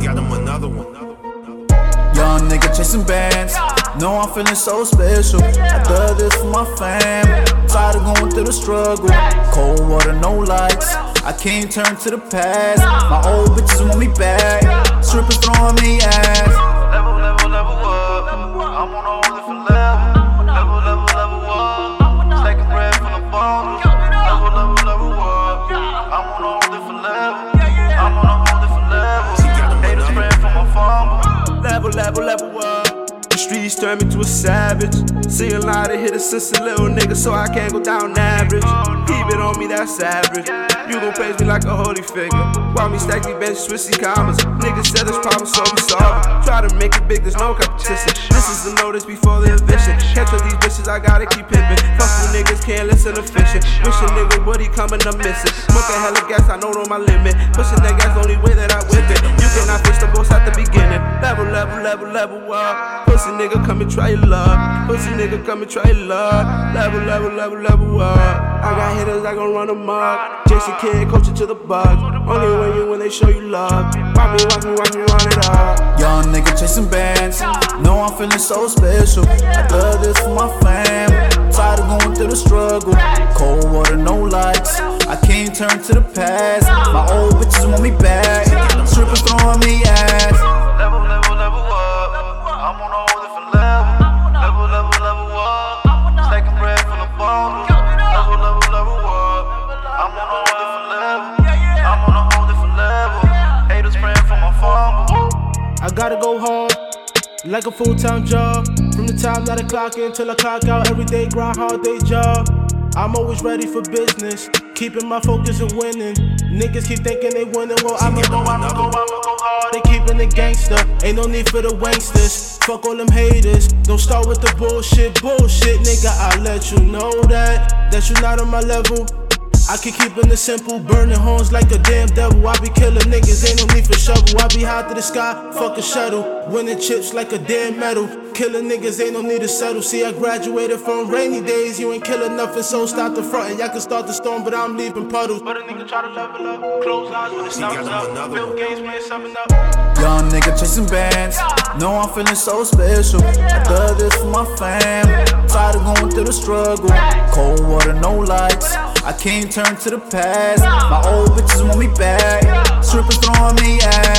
got him another one. Young nigga chasing bands. Know I'm feeling so special. I love this for my fam. Tired of going through the struggle. Cold water, no lights. I can't turn to the past. My old bitches want me back. Strippers throwing me ass. Turn me to a savage. See a lot of hitters since a little nigga, so I can't go down average. Keep it on me, that's average. You gon' praise me like a holy figure. While me stack me bench, Swissy commas. Niggas said this problem, so we solve it. Try to make it big, there's no competition. This is the notice before the eviction. Catch all these bitches, I gotta keep pimping. Fuck with niggas, can't listen to fishing. Wish a nigga would he coming, I'm missing. Smoking hella gas, I know on my limit. Pushing that gas, only way that I whip it. You cannot fix the boss at the beginning. Level, level, level, level up. Pussy nigga, come and try your luck. Pussy nigga, come and try your luck. Level, level, level, level up. I got hitters that gon' run amok. Jason Kidd, coaching to the Bucks. Only when you when they show you love. Watch me, watch me, watch me run it up. Young nigga chasing bands. No, I'm feeling so special. I do this for my fam. Tired of going through the struggle. Cold water, no lights. I can't turn to the past. My old bitches want me back. I gotta go hard, like a full time job. From the time that I clock in till I clock out, every day grind hard day job. I'm always ready for business, keeping my focus and winning. Niggas keep thinking they winning, well I'ma go, I'ma go, I'ma go hard. They keeping it gangster, ain't no need for the wanksters. Fuck all them haters, don't start with the bullshit, bullshit, nigga. I let you know that that you're not on my level. I keep keeping it simple, burning horns like a damn devil. I be killing niggas, ain't no need for shovel. I be high to the sky, fuck a shuttle. Winning chips like a damn medal. Killing niggas, ain't no need to settle. See, I graduated from rainy days. You ain't killing nothing, so stop the front. And y'all can start the storm, but I'm leaving puddles. But a nigga try to level up, close eyes when the sun's up. Bill Gates playing something up. Young nigga chasing bands. No, I'm feeling so special. I do this for my fam. Tired of going through the struggle. Cold water, no lights. I can't turn to the past. My old bitches want me back. Strippers throwing me ass.